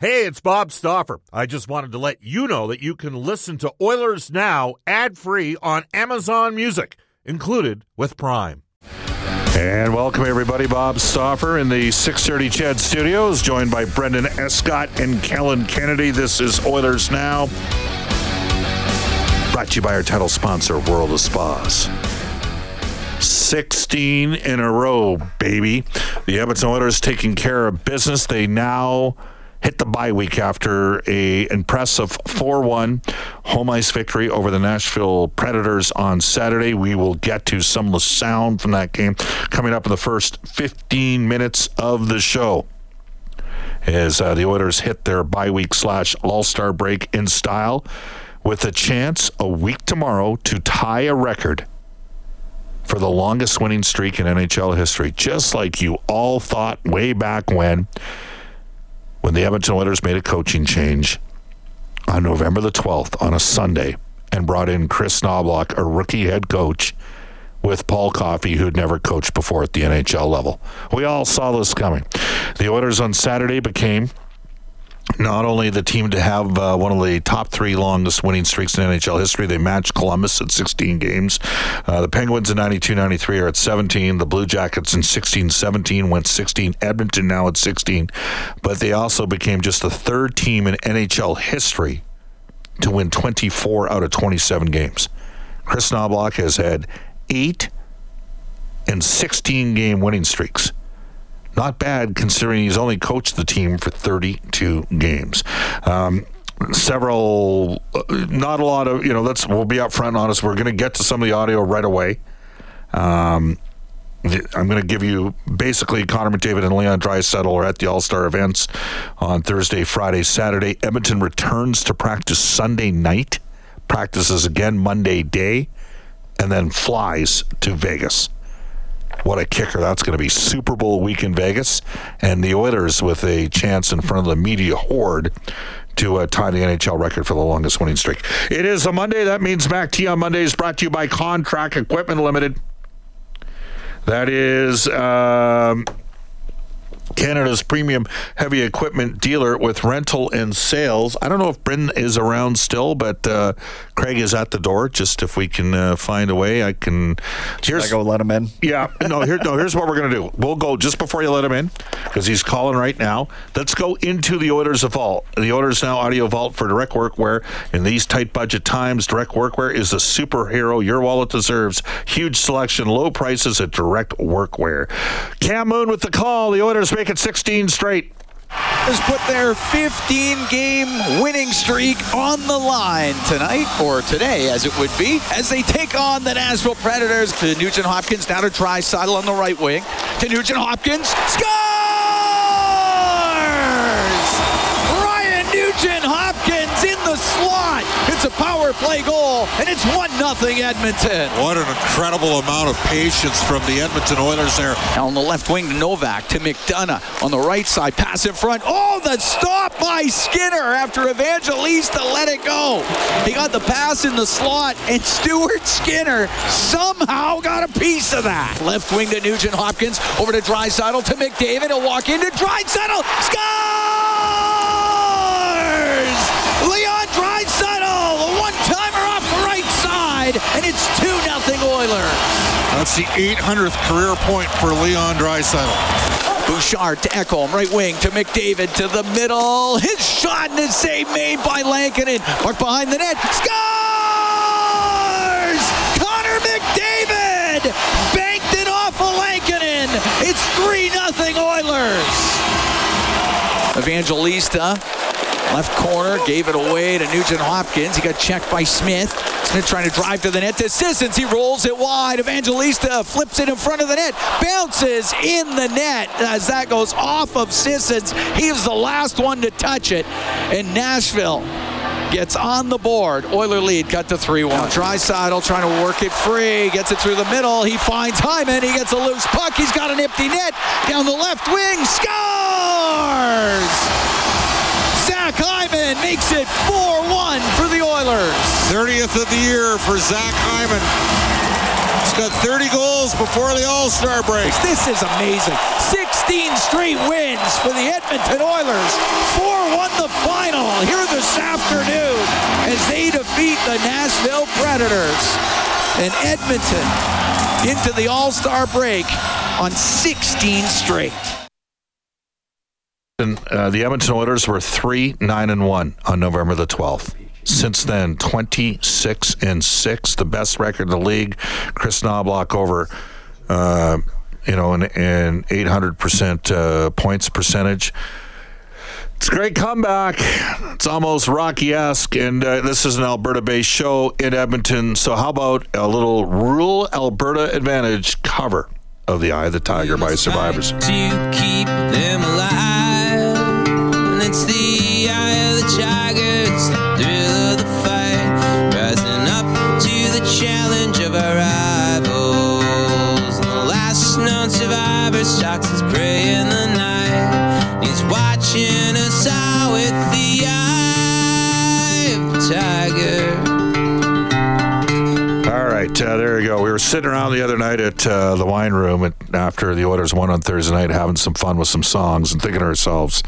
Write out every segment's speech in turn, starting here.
Hey, it's Bob Stauffer. I just wanted to let you know that you can listen to Oilers Now ad free on Amazon Music, included with Prime. And welcome everybody. Bob Stauffer in the 630 CHED Studios, joined by Brendan Escott and Kellen Kennedy. This is Oilers Now. Brought to you by our title sponsor, World of Spas. 16 in a row, baby. The Edmonton Oilers taking care of business. They now hit the bye week after a impressive 4-1 home ice victory over the Nashville Predators on Saturday. We will get to some of the sound from that game coming up in the first 15 minutes of the show. As uh, the Oilers hit their bye week slash All Star break in style, with a chance a week tomorrow to tie a record for the longest winning streak in NHL history, just like you all thought way back when when the Edmonton Oilers made a coaching change on November the 12th on a Sunday and brought in Kris Knoblauch, a rookie head coach, with Paul Coffey, who'd never coached before at the NHL level. We all saw this coming. The Oilers on Saturday became not only the team to have uh, one of the top three longest winning streaks in NHL history, they matched Columbus at 16 games. Uh, the Penguins in 92 93 are at 17. The Blue Jackets in 16 17 went 16. Edmonton now at 16. But they also became just the third team in NHL history to win 24 out of 27 games. Kris Knoblauch has had eight and 16 game winning streaks. Not bad considering he's only coached the team for 32 games. Um, several, uh, not a lot of, you know, let's, we'll be up front and honest. We're going to get to some of the audio right away. Um, I'm going to give you basically Connor McDavid and Leon Draisaitl are at the All Star events on Thursday, Friday, Saturday. Edmonton returns to practice Sunday night, practices again Monday day, and then flies to Vegas. What a kicker that's going to be. Super Bowl week in Vegas, and the Oilers with a chance in front of the media horde to uh, tie the NHL record for the longest winning streak. It is a Monday. That means Mac T on Monday is brought to you by Contract Equipment Limited. That is. Um, Canada's premium heavy equipment dealer with rental and sales. I don't know if Bryn is around still, but uh, Craig is at the door. Just if we can uh, find a way, I can. Here's, I go let him in. Yeah, no. Here, no. Here's what we're gonna do. We'll go just before you let him in because he's calling right now. Let's go into the Oilers vault. The Oilers now audio vault for direct workwear in these tight budget times. Direct workwear is the superhero your wallet deserves. Huge selection, low prices at direct workwear. Cam Moon with the call. The Oilers make it 16 straight. Has put their 15 game winning streak on the line tonight, or today as it would be, as they take on the Nashville Predators. To Nugent Hopkins, down to Draisaitl on the right wing. To Nugent Hopkins, scores! Ryan Nugent Hopkins in the slot. It's a power play goal, and it's 1 0 Edmonton. What an incredible amount of patience from the Edmonton Oilers there. Now on the left wing to Novak, to McDonagh. On the right side, pass in front. Oh, the stop by Skinner after Evangelista let it go. He got the pass in the slot, and Stuart Skinner somehow got a piece of that. Left wing to Nugent Hopkins, over to Draisaitl, to McDavid. He'll walk into. Scores! Leon Draisaitl, a one-timer off the right side, and it's 2 0 Oilers. That's the 800th career point for Leon Draisaitl. Bouchard to Ekholm, right wing to McDavid to the middle. His shot and his save made by Lankinen. Mark behind the net. Scores! Connor McDavid banked it off of Lankinen. It's 3 0 Oilers. Evangelista Left corner, gave it away to Nugent Hopkins. He got checked by Smith. Smith trying to drive to the net to Sissons. He rolls it wide. Evangelista flips it in front of the net. Bounces in the net as that goes off of Sissons. He was the last one to touch it. And Nashville gets on the board. Oiler lead cut to 3 1. Draisaitl trying to work it free. Gets it through the middle. He finds Hyman. He gets a loose puck. He's got an empty net. Down the left wing. Scores! Hyman makes it 4-1 for the Oilers. 30th of the year for Zach Hyman. He's got 30 goals before the All-Star break. This is amazing. 16 straight wins for the Edmonton Oilers. 4-1 the final here this afternoon as they defeat the Nashville Predators and Edmonton into the All Star break on 16 straight. Uh, the Edmonton Oilers were three nine and one on November the twelfth. Since then, twenty six and six, the best record in the league. Kris Knoblauch over, uh, you know, an, an eight hundred percent uh, points percentage. It's a great comeback. It's almost Rocky esque, and uh, this is an Alberta based show in Edmonton. So, how about a little rural Alberta advantage cover of The Eye of the Tiger by Survivors? It's the eye of the tiger, it's the thrill of the fight. Rising up to the challenge of our rivals. The last known survivor stalks his prey in the night. He's watching us out with the eye of the tiger. All right, uh, there you go. We were sitting around the other night at uh, the wine room after the Oilers won on Thursday night, having some fun with some songs and thinking to ourselves,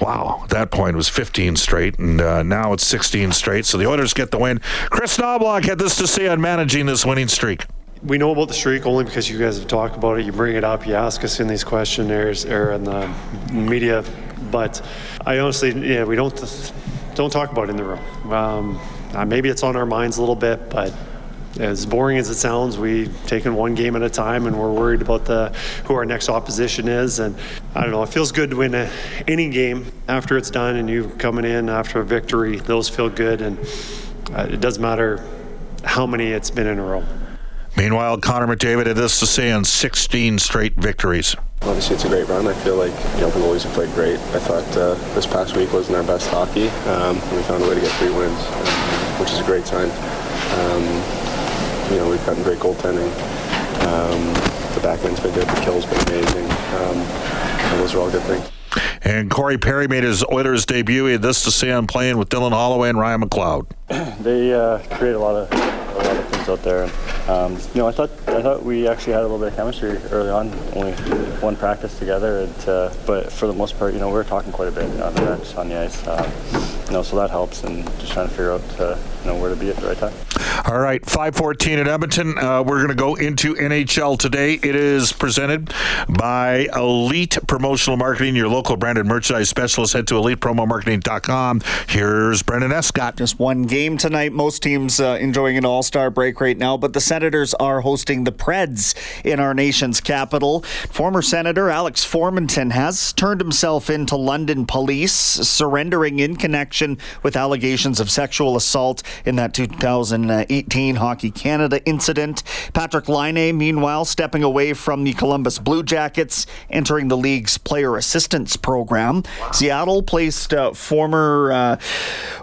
wow, at that point it was 15 straight, and uh, now it's 16 straight. So the Oilers get the win. Kris Knoblauch had this to say on managing this winning streak. We know about the streak only because you guys have talked about it. You bring it up, you ask us in these questionnaires or in the media. But I honestly, yeah, we don't don't talk about it in the room. Um, uh, maybe it's on our minds a little bit, but as boring as it sounds, we taking one game at a time, and we're worried about the who our next opposition is. And I don't know, it feels good to win a, any game after it's done, and you coming in after a victory. Those feel good, and uh, it doesn't matter how many it's been in a row. Meanwhile, Connor McDavid had this to say on 16 straight victories. Obviously, it's a great run. I feel like you know, the goalies have played great. I thought uh, this past week wasn't our best hockey, um, and we found a way to get three wins, um, which is a great sign. Um, you know, we've gotten great goaltending. Um, the backline's been good. The kill's been amazing. Um, and those are all good things. And Corey Perry made his Oilers debut. He had this to say on playing with Dylan Holloway and Ryan McLeod. They uh, create a lot of a lot of things out there. Um, you know, I thought I thought we actually had a little bit of chemistry early on. Only one practice together, and, uh, but for the most part, you know, we were talking quite a bit on the bench, on the ice. Um, you know, so that helps, and just trying to figure out uh, you know where to be at the right time. All right, 514 at Edmonton. Uh, we're going to go into NHL today. It is presented by Elite Promotional Marketing, your local branded merchandise specialist. Head to elitepromomarketing.com. Here's Brendan Escott. Just one game tonight. Most teams uh, enjoying an all star break right now, but the Senators are hosting the Preds in our nation's capital. Former Senator Alex Formenton has turned himself into London police, surrendering in connection with allegations of sexual assault in that 2018 Hockey Canada incident. Patrick Laine, meanwhile, stepping away from the Columbus Blue Jackets, entering the league's player assistance program. Seattle placed uh, former uh,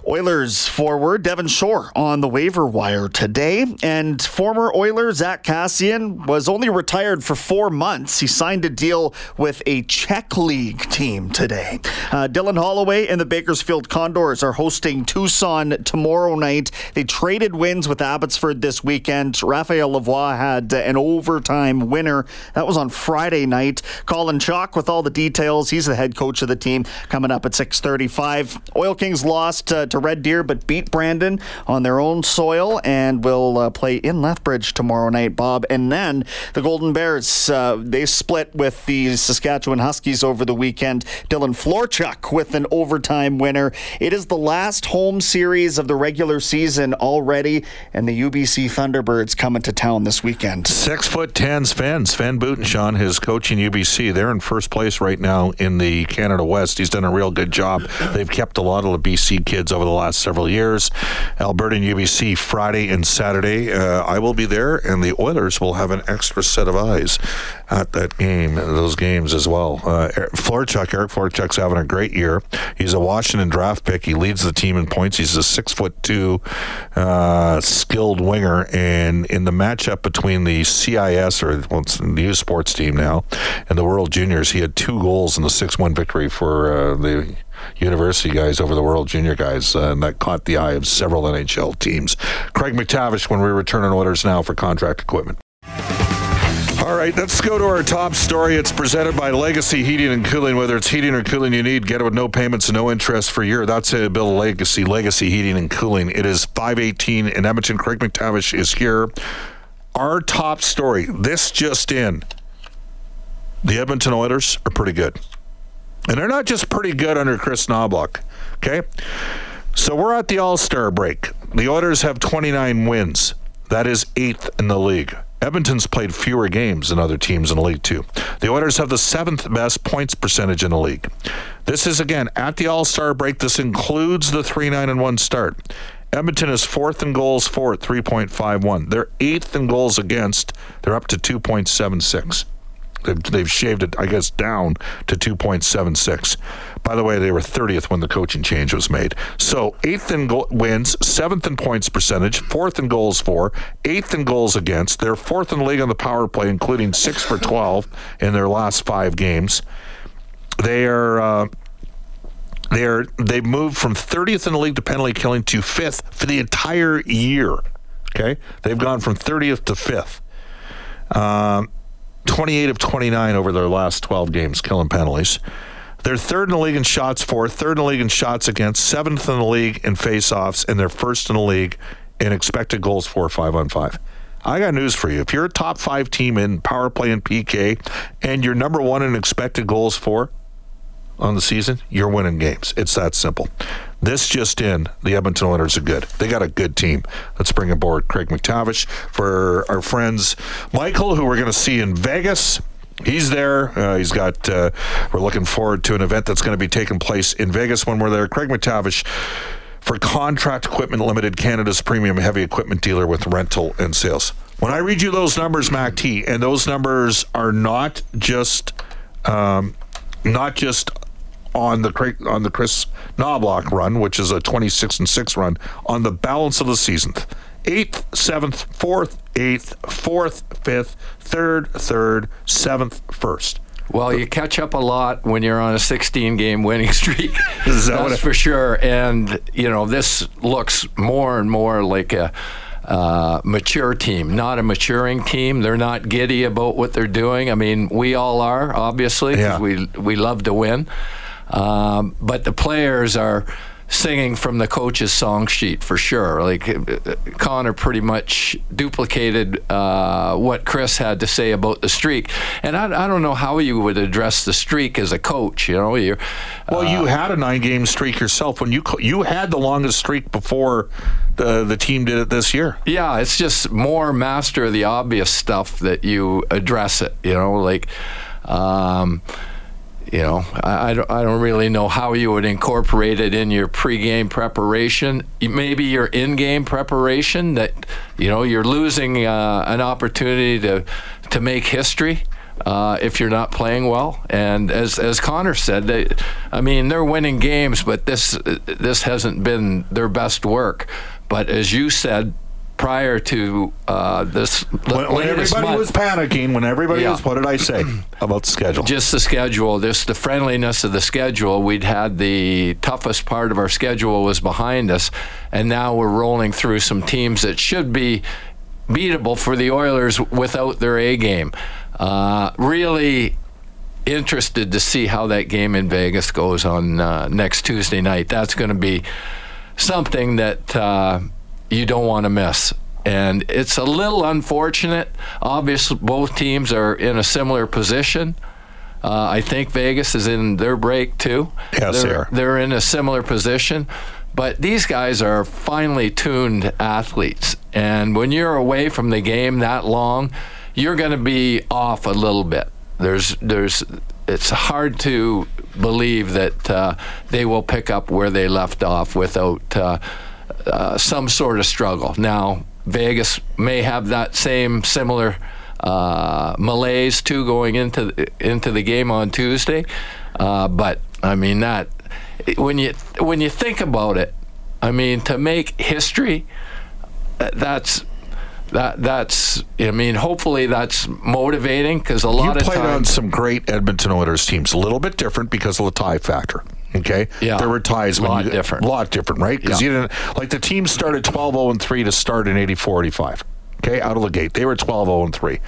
Oilers forward Devin Shore on the waiver wire today, and former Oiler Zack Kassian was only retired for four months. He signed a deal with a Czech league team today. Uh, Dylan Holloway and the Bakersfield Condors are hosting Tucson tomorrow night. They traded wins with Abbotsford this weekend. Raphael Lavoie had an overtime winner. That was on Friday night. Colin Chaulk with all the details. He's the head coach of the team. Coming up at 6:35. Oil Kings lost uh, to Red Deer, but beat Brandon on their own soil and will uh, play in Lethbridge tomorrow night. Bob, and then the Golden Bears uh, they split with the Saskatchewan Huskies over the weekend. Dylan Florchuk with an overtime winner. It is the last home series of the regular season already, and the UBC Thunderbirds coming to town this weekend. Six foot ten Sven, Sven Butenschön, his coaching UBC. They're in first place right now in the Canada West. He's done a real good job. They've kept a lot of the BC kids over the last several years. Alberta and UBC Friday and Saturday. Uh, I will be there, and the Oilers will have an extra set of eyes at that game, those games as well. Uh, Florchuk, Eric Florchuk's having a great year. He's a Washington draft pick. He leads the team in points. He's a six foot two uh, skilled winger, and in the matchup between the CIS or well, the U Sports team now and the World Juniors, he had two goals in the six one victory for uh, the university guys over the World Junior guys, uh, and that caught the eye of several NHL teams. Craig MacTavish when we return on Oilers Now for contract equipment. All right, let's go to our top story. It's presented by Legacy Heating and Cooling. Whether it's heating or cooling you need, get it with no payments and no interest for a year. That's a Bill of Legacy, Legacy Heating and Cooling. It is 518 in Edmonton. Craig MacTavish is here. Our top story, this just in. The Edmonton Oilers are pretty good. And they're not just pretty good under Kris Knoblauch. Okay? So we're at the All Star break. The Oilers have 29 wins. That is eighth in the league. Edmonton's played fewer games than other teams in the league, too. The Oilers have the seventh best points percentage in the league. This is, again, at the All Star break. This includes the 3 9 and 1 start. Edmonton is fourth in goals for at 3.51. They're eighth in goals against. They're up to 2.76. They've, they've shaved it, I guess, down to 2.76. By the way, they were 30th when the coaching change was made. So eighth in go- wins, seventh in points percentage, fourth in goals for, eighth in goals against. They're fourth in the league on the power play, including six for 12 in their last five games. They are. Uh, they're they've moved from 30th in the league to penalty killing to fifth for the entire year. Okay, they've gone from 30th to fifth. Um, 28 of 29 over their last 12 games killing penalties. They're third in the league in shots for, third in the league in shots against, seventh in the league in faceoffs, and they're first in the league in expected goals for, five on five. I got news for you. If you're a top five team in power play and PK, and you're number one in expected goals for on the season, you're winning games. It's that simple. This just in, the Edmonton Oilers are good. They got a good team. Let's bring aboard Craig MacTavish for our friends Michael, who we're going to see in Vegas. He's there. Uh, he's got. Uh, we're looking forward to an event that's going to be taking place in Vegas when we're there. Craig MacTavish for Contract Equipment Limited, Canada's premium heavy equipment dealer with rental and sales. When I read you those numbers, Mac T, and those numbers are not just um, not just on the on the Kris Knoblauch run, which is a 26 and six run, on the balance of the season. Eighth, seventh, fourth, eighth, fourth, fifth, third, third, seventh, first. Well, you catch up a lot when you're on a 16 game winning streak. That That's for sure. And, you know, this looks more and more like a uh, mature team, not a maturing team. They're not giddy about what they're doing. I mean, we all are, obviously, Yeah. because we, we love to win. Um, but the players are singing from the coach's song sheet for sure. Like uh, Connor pretty much duplicated uh, what Chris had to say about the streak, and I, I don't know how you would address the streak as a coach. You know, you're Well, you had a nine-game streak yourself when you co- you had the longest streak before the the team did it this year. Yeah, it's just more master of the obvious stuff that you address it. You know, like, um, you know, I, I, don't, I don't really know how you would incorporate it in your pregame preparation. Maybe your in-game preparation that, you know, you're losing uh, an opportunity to to make history. Uh, if you're not playing well, and as as Connor said, they, I mean they're winning games, but this this hasn't been their best work. But as you said prior to uh, this, When, when everybody month- was panicking, when everybody Yeah. was, what did I say about the schedule? just the schedule, just the friendliness of the schedule. We'd had the toughest part of our schedule was behind us, and now we're rolling through some teams that should be beatable for the Oilers without their A game. Uh, really interested to see how that game in Vegas goes on uh, next Tuesday night. That's going to be something that uh, you don't want to miss. And it's a little unfortunate. Obviously, both teams are in a similar position. Uh, I think Vegas is in their break too. Yes, they're, they are. They're in a similar position. But these guys are finely tuned athletes. And when you're away from the game that long, you're going to be off a little bit. There's, there's, it's hard to believe that uh, they will pick up where they left off without uh, uh, some sort of struggle. Now, Vegas may have that same similar uh, malaise too going into the, into the game on Tuesday, uh, but I mean that when you when you think about it, I mean to make history, uh, that's. That that's I mean hopefully that's motivating because a you lot of played on times some great Edmonton Oilers teams. A little bit different because of the tie factor. Okay, Yeah. there were ties A Lot you different. lot different, right? Because Yeah. you didn't like the team started 12 0 and 3 to start in 84 85. Okay, out of the gate, they were 12 0 and 3.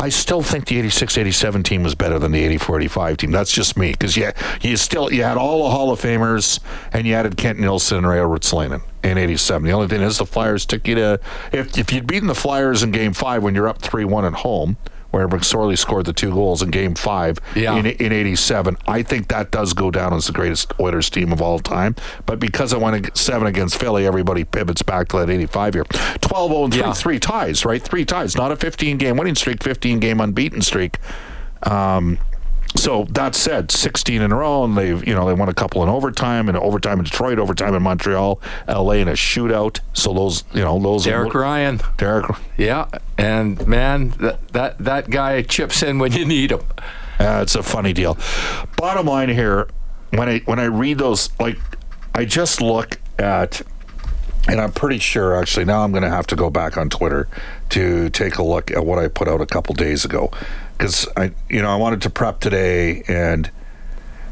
I still think the 86-87 team was better than the 84-85 team. That's just me because you you still you had all the Hall of Famers and you added Kent Nilsson and Ray Ruotsalainen in 87. The only thing is the Flyers took you to if if you'd beaten the Flyers in Game Five when you're up three one at home. Where McSorley scored the two goals in Game Five Yeah. in, in '87, I think that does go down as the greatest Oilers team of all time. But because I went seven against Philly, everybody pivots back to that '85 year. 12 0 3, Yeah. three ties, right? Three ties, not a 15 game winning streak, 15 game unbeaten streak. Um, so that said, 16 in a row, and they've you know they won a couple in overtime, and overtime in Detroit, overtime in Montreal, LA in a shootout. So those you know those Derek Ryan. Derek, Yeah, and man, that that, that guy chips in when you need him. Uh, it's a funny deal. Bottom line here, when I when I read those, like I just look at, and I'm pretty sure actually now I'm going to have to go back on Twitter to take a look at what I put out a couple days ago, because I you know I wanted to prep today and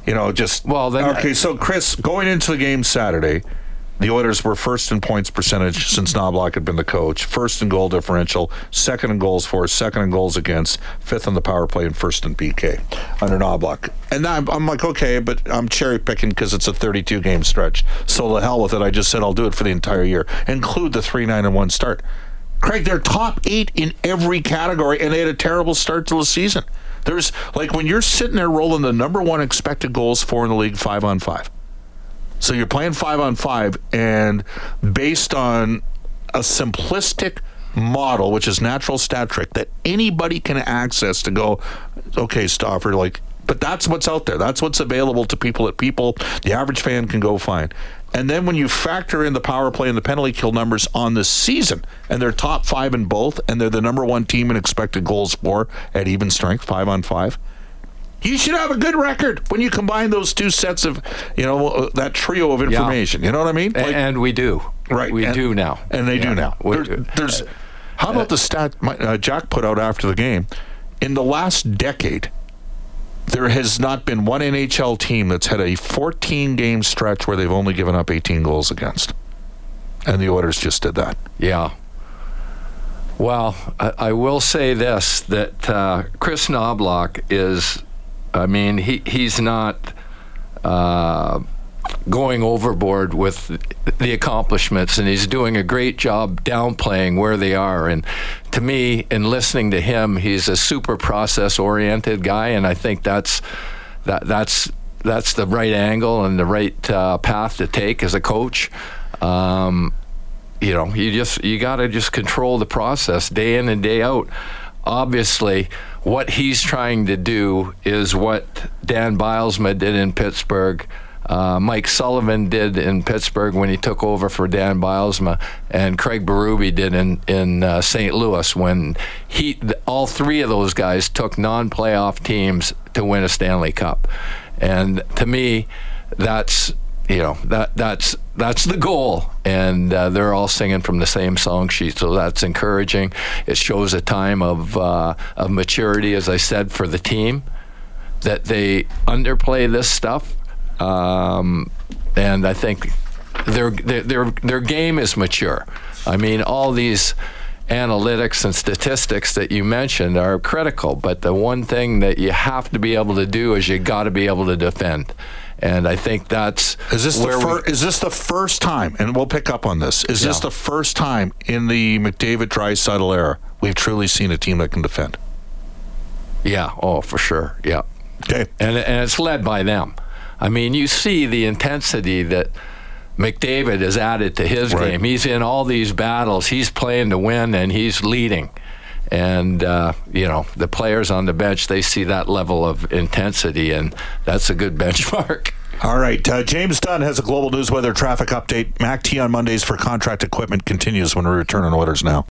you know just Well, then- okay. So Chris, going into the game Saturday. The Oilers were first in points percentage since Knoblauch had been the coach, first in goal differential, second in goals for, second in goals against, fifth on the power play, and first in PK under Knoblauch. And I'm, I'm like, okay, but I'm cherry picking because it's a 32 game stretch. So the hell with it. I just said I'll do it for the entire year, include the 3 9 and 1 start. Craig, they're top eight in every category, and they had a terrible start to the season. There's like when you're sitting there rolling the number one expected goals for in the league, five on five. So you're playing five on five, and based on a simplistic model, which is natural stat trick that anybody can access to go, okay, Stauffer, like, but that's what's out there. That's what's available to people that people, the average fan, can go find. And then when you factor in the power play and the penalty kill numbers on the season, and they're top five in both, and they're the number one team in expected goals for at even strength, five on five. You should have a good record when you combine those two sets of, you know, uh, that trio of information. You know what I mean? A- and we do. Right. We and- do now. And they Yeah. do now. We There- do. there's, how about the stat my, uh, Jack put out after the game? In the last decade, there has not been one NHL team that's had a 14 game stretch where they've only given up 18 goals against. And the Oilers just did that. Yeah. Well, I, I will say this that uh, Kris Knoblauch is, I mean, he, he's not uh, going overboard with the accomplishments, and he's doing a great job downplaying where they are. And to me, in listening to him, he's a super process oriented guy, and I think that's that that's that's the right angle and the right uh, path to take as a coach. Um, you know, you just you got to just control the process day in and day out. Obviously, what he's trying to do is what Dan Bylsma did in Pittsburgh. Uh, Mike Sullivan did in Pittsburgh when he took over for Dan Bylsma, and Craig Berube did in in uh, St. Louis when he all three of those guys took non-playoff teams to win a Stanley Cup, and to me, that's you know that that's that's the goal. And uh, they're all singing from the same song sheet so that's encouraging. It shows a time of uh, of maturity as i said for the team that they underplay this stuff um, and i think their, their their their game is mature i mean all these analytics and statistics that you mentioned are critical but the one thing that you have to be able to do is you got to be able to defend and I think that's Is this the fir- we, is this the first time? And we'll pick up on this. Is this the first time in the McDavid Draisaitl era we've truly seen a team that can defend? yeah, oh for sure, yeah, Okay. and and it's led by them. I mean, you see the intensity that McDavid has added to his Right. game. He's in all these battles. He's playing to win, and he's leading. And uh, you know the players on the bench, they see that level of intensity, and that's a good benchmark. All right. Uh, James Dunn has a global news weather traffic update. MAC T on Mondays for contract equipment continues when we return on Oilers Now.